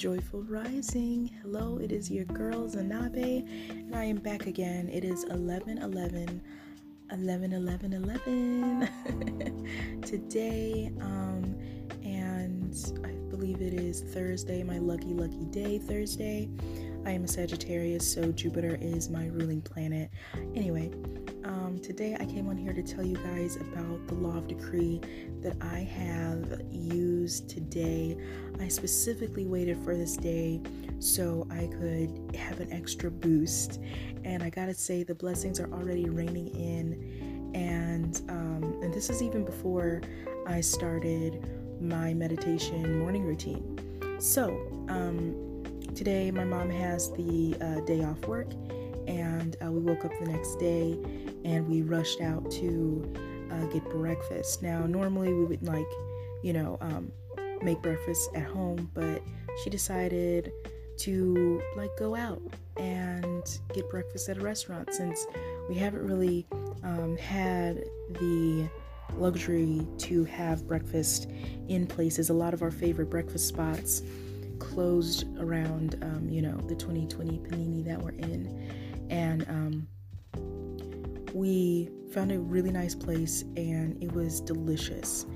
Joyful Rising. Hello, it is your girl Zanabe, and I am back again. It is 11 11 11 11 11 today, um, and I believe it is Thursday, my lucky, lucky day, Thursday. I am a Sagittarius, so Jupiter is my ruling planet. Anyway, um, today I came on here to tell you guys about the law of decree that I have used today. I specifically waited for this day so I could have an extra boost, and I gotta say the blessings are already raining in, and um, and this is even before I started my meditation morning routine. So, um, today my mom has the uh, day off work and uh, we woke up the next day and we rushed out to uh, get breakfast now normally we would like you know um, make breakfast at home but she decided to like go out and get breakfast at a restaurant since we haven't really um, had the luxury to have breakfast in places a lot of our favorite breakfast spots closed around, um, you know, the 2020 panini that we're in. And um, we found a really nice place and it was delicious.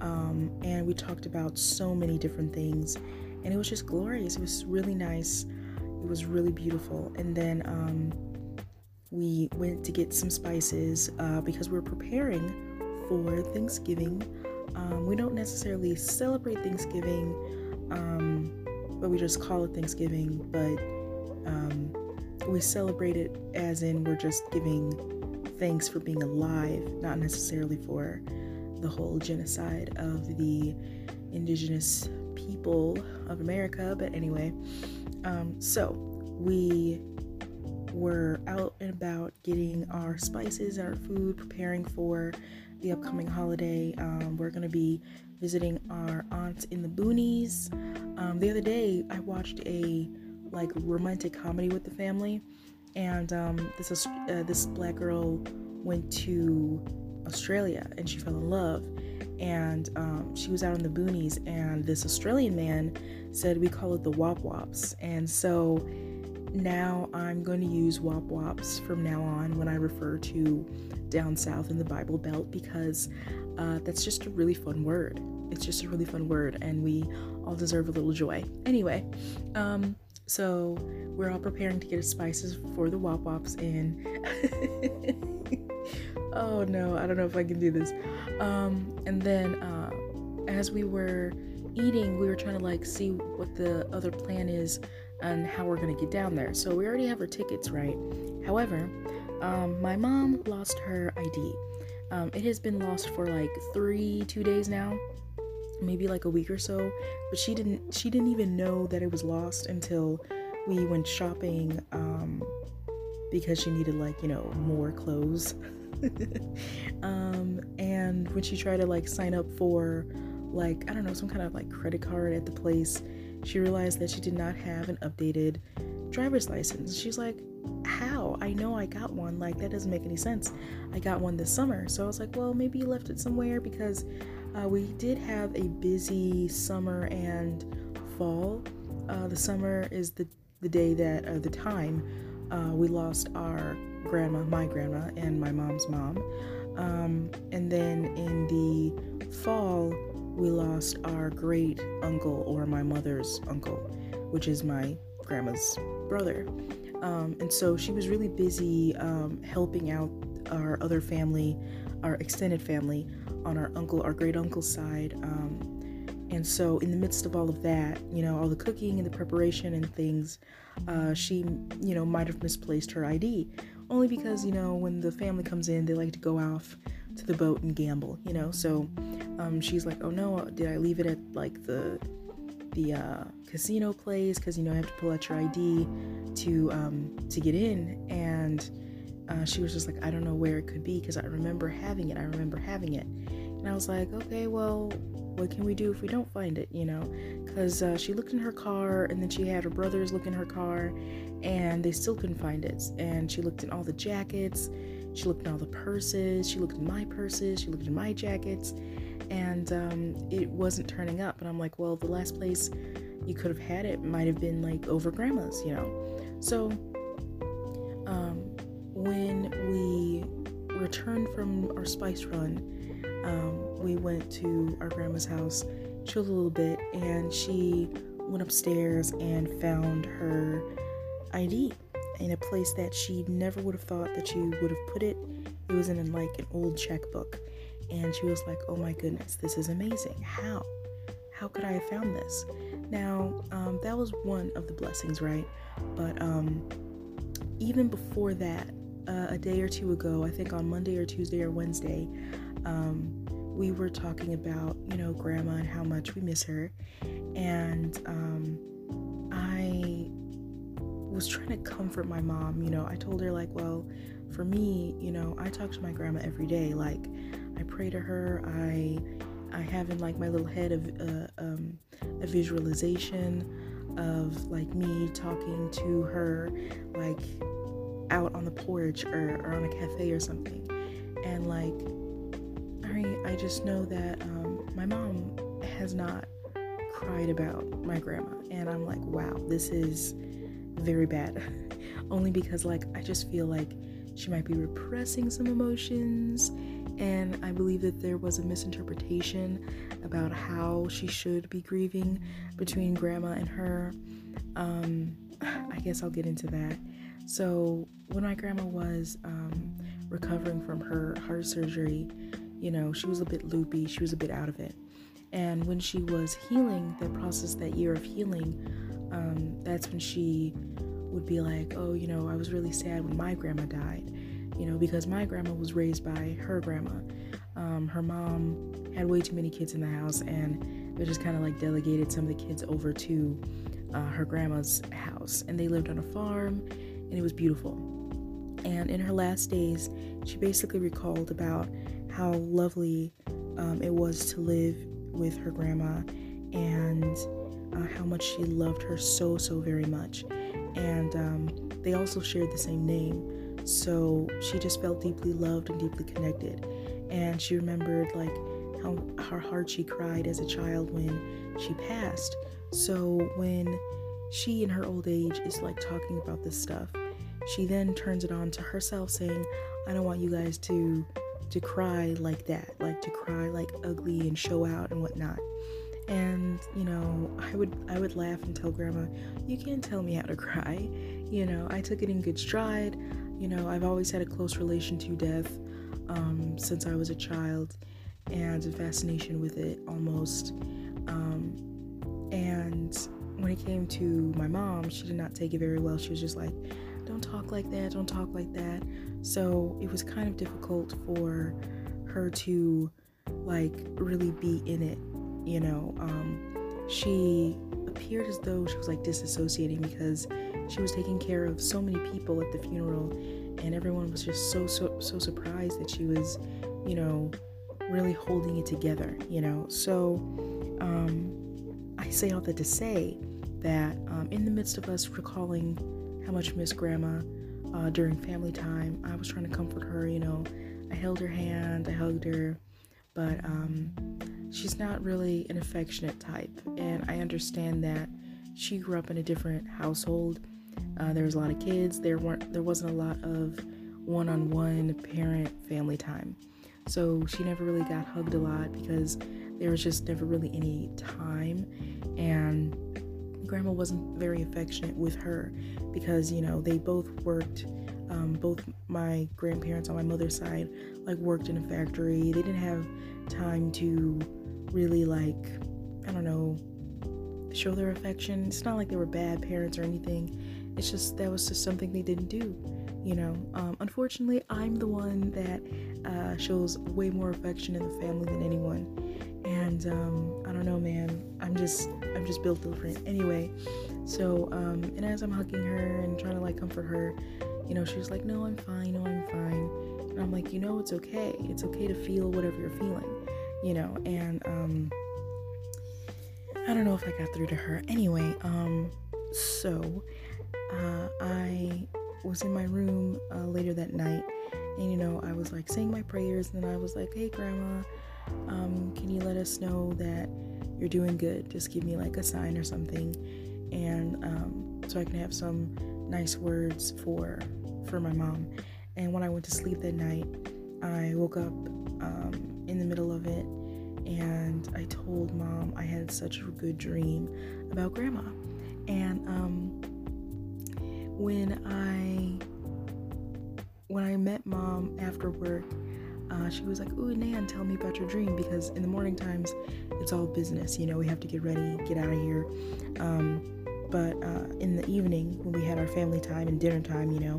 Um, and we talked about so many different things and it was just glorious. It was really nice. It was really beautiful. And then um, we went to get some spices uh, because we're preparing for Thanksgiving. Um, we don't necessarily celebrate Thanksgiving um, but we just call it Thanksgiving. But um, we celebrate it as in we're just giving thanks for being alive, not necessarily for the whole genocide of the indigenous people of America. But anyway, um, so we were out and about getting our spices, our food, preparing for the upcoming holiday. Um, we're going to be visiting our aunt in the boonies. Um, the other day, I watched a like romantic comedy with the family, and um, this uh, this black girl went to Australia and she fell in love, and um, she was out in the boonies, and this Australian man said we call it the wop wops, and so now I'm going to use wop wops from now on when I refer to down south in the Bible Belt because uh, that's just a really fun word. It's just a really fun word, and we all deserve a little joy. Anyway, um, so we're all preparing to get spices for the wop wops, and oh no, I don't know if I can do this. Um, and then uh, as we were eating, we were trying to like see what the other plan is and how we're gonna get down there. So we already have our tickets, right? However, um, my mom lost her ID. Um, it has been lost for like three, two days now, maybe like a week or so. But she didn't, she didn't even know that it was lost until we went shopping um, because she needed like you know more clothes. um, and when she tried to like sign up for like I don't know some kind of like credit card at the place, she realized that she did not have an updated driver's license. She's like, how? I know I got one. Like, that doesn't make any sense. I got one this summer. So I was like, well, maybe you left it somewhere because uh, we did have a busy summer and fall. Uh, the summer is the, the day that, uh, the time uh, we lost our grandma, my grandma, and my mom's mom. Um, and then in the fall, we lost our great uncle or my mother's uncle, which is my grandma's brother. Um, and so she was really busy um, helping out our other family, our extended family, on our uncle, our great uncle's side. Um, and so, in the midst of all of that, you know, all the cooking and the preparation and things, uh, she, you know, might have misplaced her ID. Only because, you know, when the family comes in, they like to go off to the boat and gamble, you know. So um, she's like, oh no, did I leave it at like the the uh, casino place because you know I have to pull out your ID to um, to get in, and uh, she was just like, I don't know where it could be because I remember having it. I remember having it, and I was like, okay, well, what can we do if we don't find it? You know, because uh, she looked in her car, and then she had her brothers look in her car, and they still couldn't find it. And she looked in all the jackets, she looked in all the purses, she looked in my purses, she looked in my jackets, and um, it wasn't turning up. And I'm like, well, the last place you could have had it might have been like over grandma's, you know. So from our spice run, um, we went to our grandma's house, chilled a little bit, and she went upstairs and found her ID in a place that she never would have thought that she would have put it. It was in like an old checkbook. And she was like, oh my goodness, this is amazing. How? How could I have found this? Now, um, that was one of the blessings, right? But um, even before that, uh, a day or two ago, I think on Monday or Tuesday or Wednesday, um, we were talking about, you know, grandma and how much we miss her. And um, I was trying to comfort my mom. You know, I told her, like, well, for me, you know, I talk to my grandma every day. Like, I pray to her. I I have in like my little head of uh, um, a visualization of like me talking to her, like out on the porch or, or on a cafe or something, and like I I just know that um, my mom has not cried about my grandma, and I'm like, wow, this is very bad. Only because like I just feel like she might be repressing some emotions and I believe that there was a misinterpretation about how she should be grieving between grandma and her. Um, I guess I'll get into that. So, when my grandma was um, recovering from her heart surgery, you know, she was a bit loopy, she was a bit out of it. And when she was healing, the process, that year of healing, um, that's when she would be like, oh, you know, I was really sad when my grandma died you know, because my grandma was raised by her grandma. Um, her mom had way too many kids in the house, and they just kind of like delegated some of the kids over to uh, her grandma's house. And they lived on a farm, and it was beautiful. And in her last days, she basically recalled about how lovely um, it was to live with her grandma and uh, how much she loved her so, so very much. And um, they also shared the same name. So she just felt deeply loved and deeply connected. And she remembered like how, how hard she cried as a child when she passed. So when she in her old age is like talking about this stuff, she then turns it on to herself saying, I don't want you guys to to cry like that, like to cry like ugly and show out and whatnot. And you know, I would I would laugh and tell grandma, you can't tell me how to cry. You know, I took it in good stride. You know, I've always had a close relation to death um, since I was a child and a fascination with it almost. Um, and when it came to my mom, she did not take it very well. She was just like, don't talk like that, don't talk like that. So it was kind of difficult for her to like really be in it, you know. Um, she appeared as though she was like disassociating because she was taking care of so many people at the funeral and everyone was just so so so surprised that she was you know really holding it together you know so um, i say all that to say that um, in the midst of us recalling how much miss grandma uh, during family time i was trying to comfort her you know i held her hand i hugged her but um, she's not really an affectionate type and i understand that she grew up in a different household uh, there was a lot of kids. There weren't. There wasn't a lot of one-on-one parent family time. So she never really got hugged a lot because there was just never really any time. And grandma wasn't very affectionate with her because you know they both worked. Um, both my grandparents on my mother's side like worked in a factory. They didn't have time to really like I don't know show their affection. It's not like they were bad parents or anything it's just that was just something they didn't do you know um, unfortunately i'm the one that uh, shows way more affection in the family than anyone and um, don't know man. I'm just i'm just built different. Anyway so um, and as i'm hugging her and trying to like comfort her you know she's like no i'm fine no i'm fine. And i'm like you know it's okay. It's okay to feel whatever you're feeling you know and um i don't know if i got through to her. Anyway um so uh, I was in my room uh, later that night, and you know, I was like saying my prayers, and then I was like, "Hey, Grandma, um, can you let us know that you're doing good. Just give me like a sign or something, and um, so I can have some nice words for for my mom. And when I went to sleep that night, I woke up um, in the middle of it, and I told mom I had such a good dream about grandma. And um, when I when I met mom after work, uh, she was like, "Ooh, Nan, tell me about your dream." Because in the morning times, it's all business. You know, we have to get ready, get out of here. Um, but uh, in the evening, when we had our family time and dinner time, you know,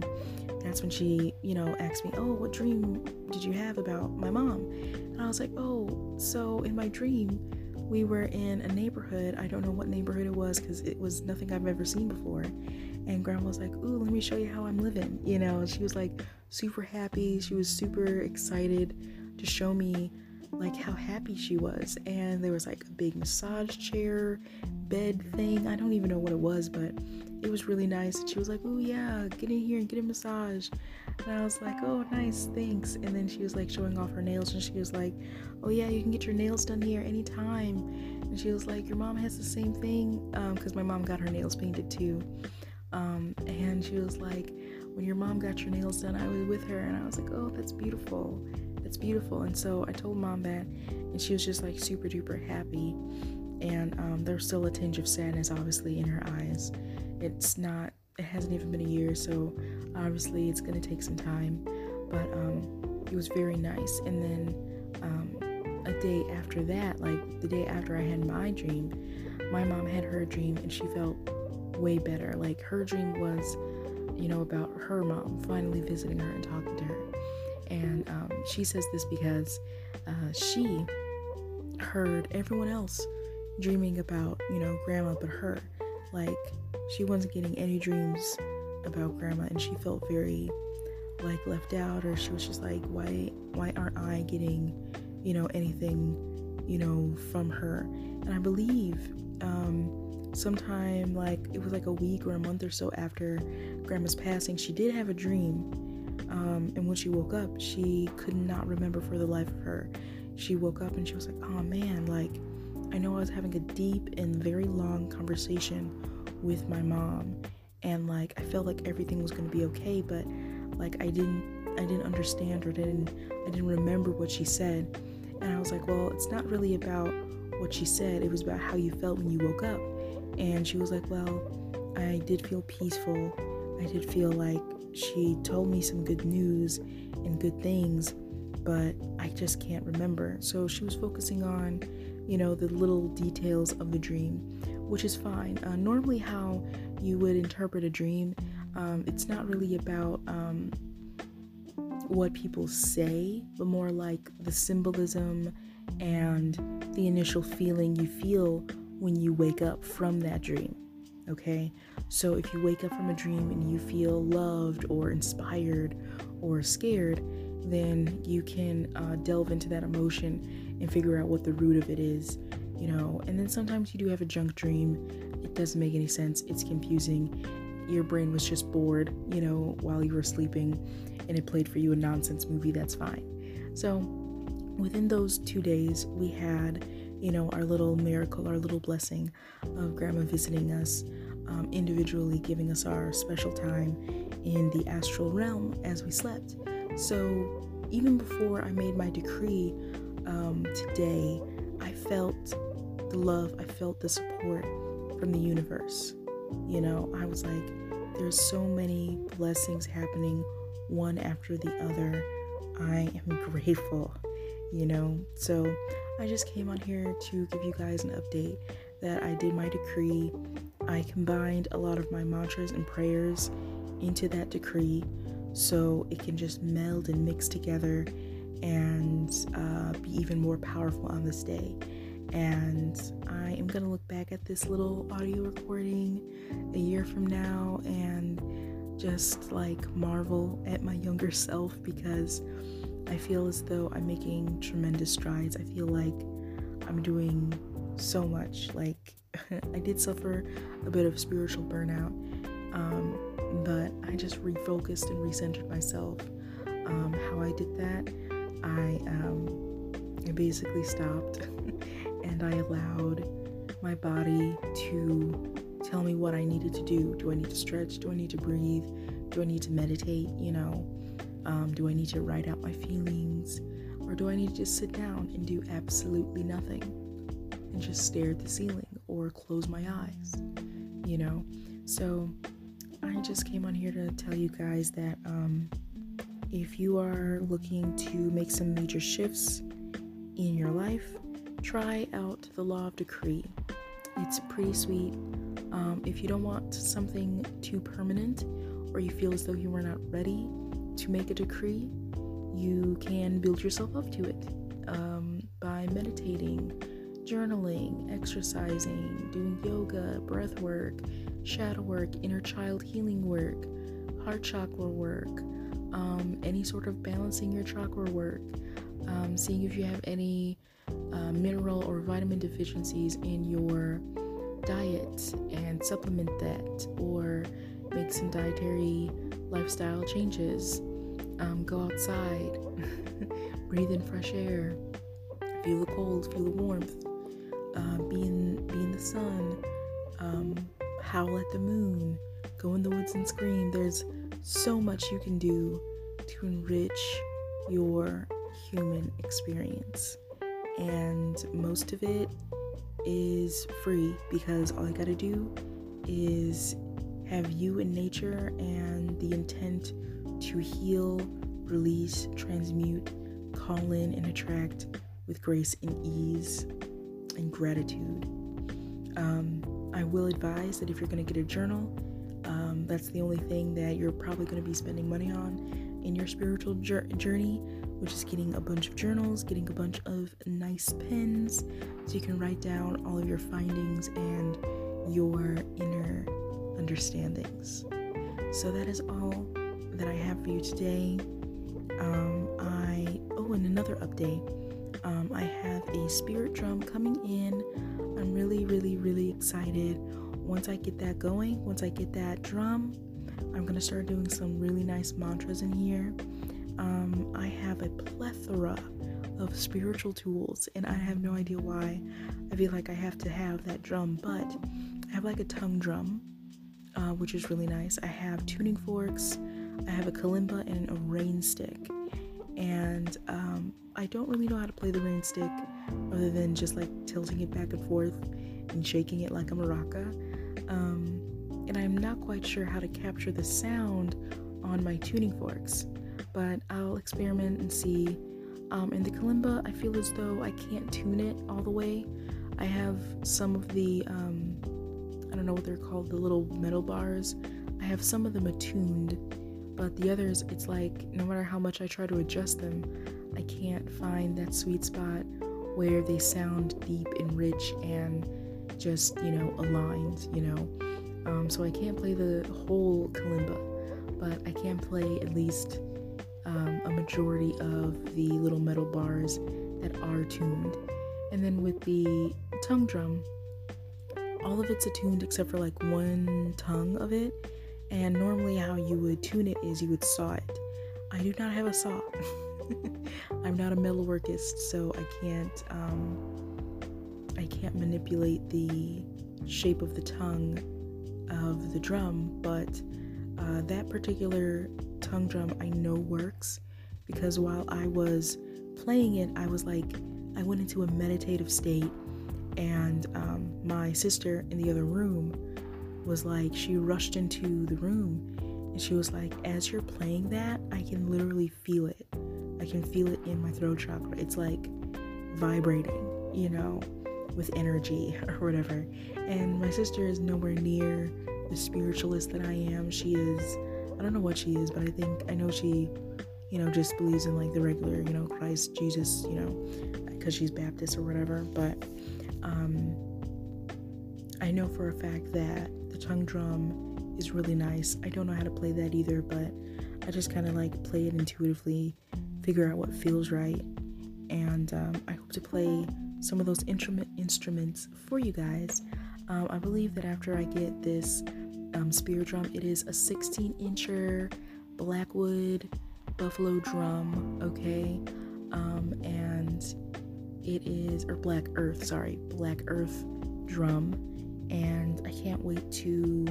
that's when she, you know, asked me, "Oh, what dream did you have about my mom?" And I was like, "Oh, so in my dream, we were in a neighborhood. I don't know what neighborhood it was because it was nothing I've ever seen before." And Grandma was like, "Ooh, let me show you how I'm living." You know, she was like super happy. She was super excited to show me like how happy she was. And there was like a big massage chair, bed thing. I don't even know what it was, but it was really nice. And she was like, Oh, yeah, get in here and get a massage. And I was like, Oh, nice, thanks. And then she was like showing off her nails, and she was like, Oh, yeah, you can get your nails done here anytime. And she was like, Your mom has the same thing, because um, my mom got her nails painted too. Um, and she was like, When your mom got your nails done, I was with her, and I was like, Oh, that's beautiful. That's beautiful. And so I told mom that, and she was just like super duper happy. And um, there's still a tinge of sadness, obviously, in her eyes it's not it hasn't even been a year so obviously it's gonna take some time but um, it was very nice and then um, a day after that like the day after i had my dream my mom had her dream and she felt way better. Like her dream was you know about her mom finally visiting her and talking to her. And um, she says this because uh, she heard everyone else dreaming about you know grandma but her. Like she wasn't getting any dreams about grandma and she felt very like left out or she was just like why why aren't I getting you know anything you know from her? And I believe um sometime like it was like a week or a month or so after grandma's passing she did have a dream um, and when she woke up she could not remember for the life of her. She woke up and she was like oh man like I know I was having a deep and very long conversation with my mom and like I felt like everything was going to be okay but like I didn't I didn't understand or didn't I didn't remember what she said. And I was like well it's not really about what she said it was about how you felt when you woke up and she was like well I did feel peaceful I did feel like she told me some good news and good things but I just can't remember so she was focusing on you know, the little details of the dream, which is fine. Uh, normally, how you would interpret a dream, um, it's not really about um, what people say, but more like the symbolism and the initial feeling you feel when you wake up from that dream. Okay, so if you wake up from a dream and you feel loved or inspired or scared, then you can uh, delve into that emotion and figure out what the root of it is, you know. And then sometimes you do have a junk dream. It doesn't make any sense. It's confusing. Your brain was just bored, you know, while you were sleeping and it played for you a nonsense movie. That's fine. So, within those two days, we had, you know, our little miracle, our little blessing of grandma visiting us. Um, individually giving us our special time in the astral realm as we slept. So, even before I made my decree um, today, I felt the love, I felt the support from the universe. You know, I was like, there's so many blessings happening one after the other. I am grateful, you know. So, I just came on here to give you guys an update that I did my decree. I combined a lot of my mantras and prayers into that decree so it can just meld and mix together and uh, be even more powerful on this day. And I am going to look back at this little audio recording a year from now and just like marvel at my younger self because I feel as though I'm making tremendous strides. I feel like I'm doing so much. Like, I did suffer a bit of spiritual burnout. Um, but I just refocused and recentered myself. Um, how I did that, I um, I basically stopped and I allowed my body to tell me what I needed to do. Do I need to stretch? Do I need to breathe? Do I need to meditate? You know, um, do I need to write out my feelings? Or do I need to just sit down and do absolutely nothing and just stare at the ceiling or close my eyes? You know? So I just came on here to tell you guys that um, if you are looking to make some major shifts in your life, try out the law of decree. It's pretty sweet. Um, if you don't want something too permanent or you feel as though you are not ready to make a decree, you can build yourself up to it um, by meditating, journaling, exercising, doing yoga, breath work, shadow work, inner child healing work, heart chakra work, um, any sort of balancing your chakra work, um, seeing if you have any uh, mineral or vitamin deficiencies in your diet and supplement that, or make some dietary lifestyle changes. Um, go outside, breathe in fresh air, feel the cold, feel the warmth, uh, be in be in the sun, um, howl at the moon, go in the woods and scream. There's so much you can do to enrich your human experience, and most of it is free because all you gotta do is have you in nature and the intent to heal, release, transmute, call in, and attract with grace and ease and gratitude. Um, I will advise that if you're going to get a journal, um, that's the only thing that you're probably going to be spending money on in your spiritual journey, which is getting a bunch of journals, getting a bunch of nice pens so you can write down all of your findings and your inner understandings. So that is all you today. Um, I oh, and another update. Um, I have a spirit drum coming in. I'm really, really, really excited. Once I get that going, once I get that drum, I'm gonna start doing some really nice mantras in here. Um, I have a plethora of spiritual tools, and I have no idea why. I feel like I have to have that drum, but I have like a tongue drum uh, which is really nice. I have tuning forks, I have a kalimba, and a rain stick. And um, I don't really know how to play the rain stick other than just like tilting it back and forth and shaking it like a maraca. Um, and I'm not quite sure how to capture the sound on my tuning forks, but I'll experiment and see. Um, and the kalimba, I feel as though I can't tune it all the way. I have some of the um, I don't know what they're called, the little metal bars. I have some of them attuned, but the others, it's like no matter how much I try to adjust them, I can't find that sweet spot where they sound deep and rich and just, you know, aligned, you know. Um, so I can't play the whole kalimba, but I can play at least um, a majority of the little metal bars that are tuned. And then with the tongue drum, all of it's attuned except for like one tongue of it. And normally, how you would tune it is you would saw it. I do not have a saw. I'm not a metalworkist, so I can't um, I can't manipulate the shape of the tongue of the drum. But uh, that particular tongue drum I know works because while I was playing it, I was like I went into a meditative state and um, my sister in the other room was like, she rushed into the room and she was like, as you're playing that, I can literally feel it. I can feel it in my throat chakra. It's like vibrating, you know, with energy or whatever. And my sister is nowhere near the spiritualist that I am. She is, I don't know what she is, but I think, I know she, you know, just believes in like the regular, you know, Christ, Jesus, you know, because she's Baptist or whatever. But um, I know for a fact that the tongue drum is really nice. I don't know how to play that either, but I just kind of like play it intuitively, figure out what feels right, and um, I hope to play some of those instrument instruments for you guys. Um, I believe that after I get this um, spirit drum, it is a 16 incher Blackwood buffalo drum, okay, um, and it is, or Black Earth, sorry, Black Earth drum. And I can't wait to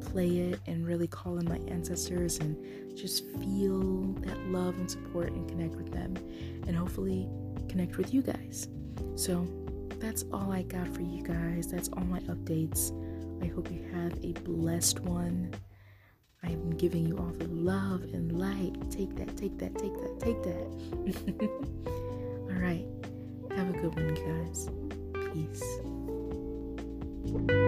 play it and really call in my ancestors and just feel that love and support and connect with them and hopefully connect with you guys. So that's all I got for you guys. That's all my updates. I hope you have a blessed one. I'm giving you all the love and light. Take that, take that, take that, take that. all right. Have a good one, guys. Peace. Thank you.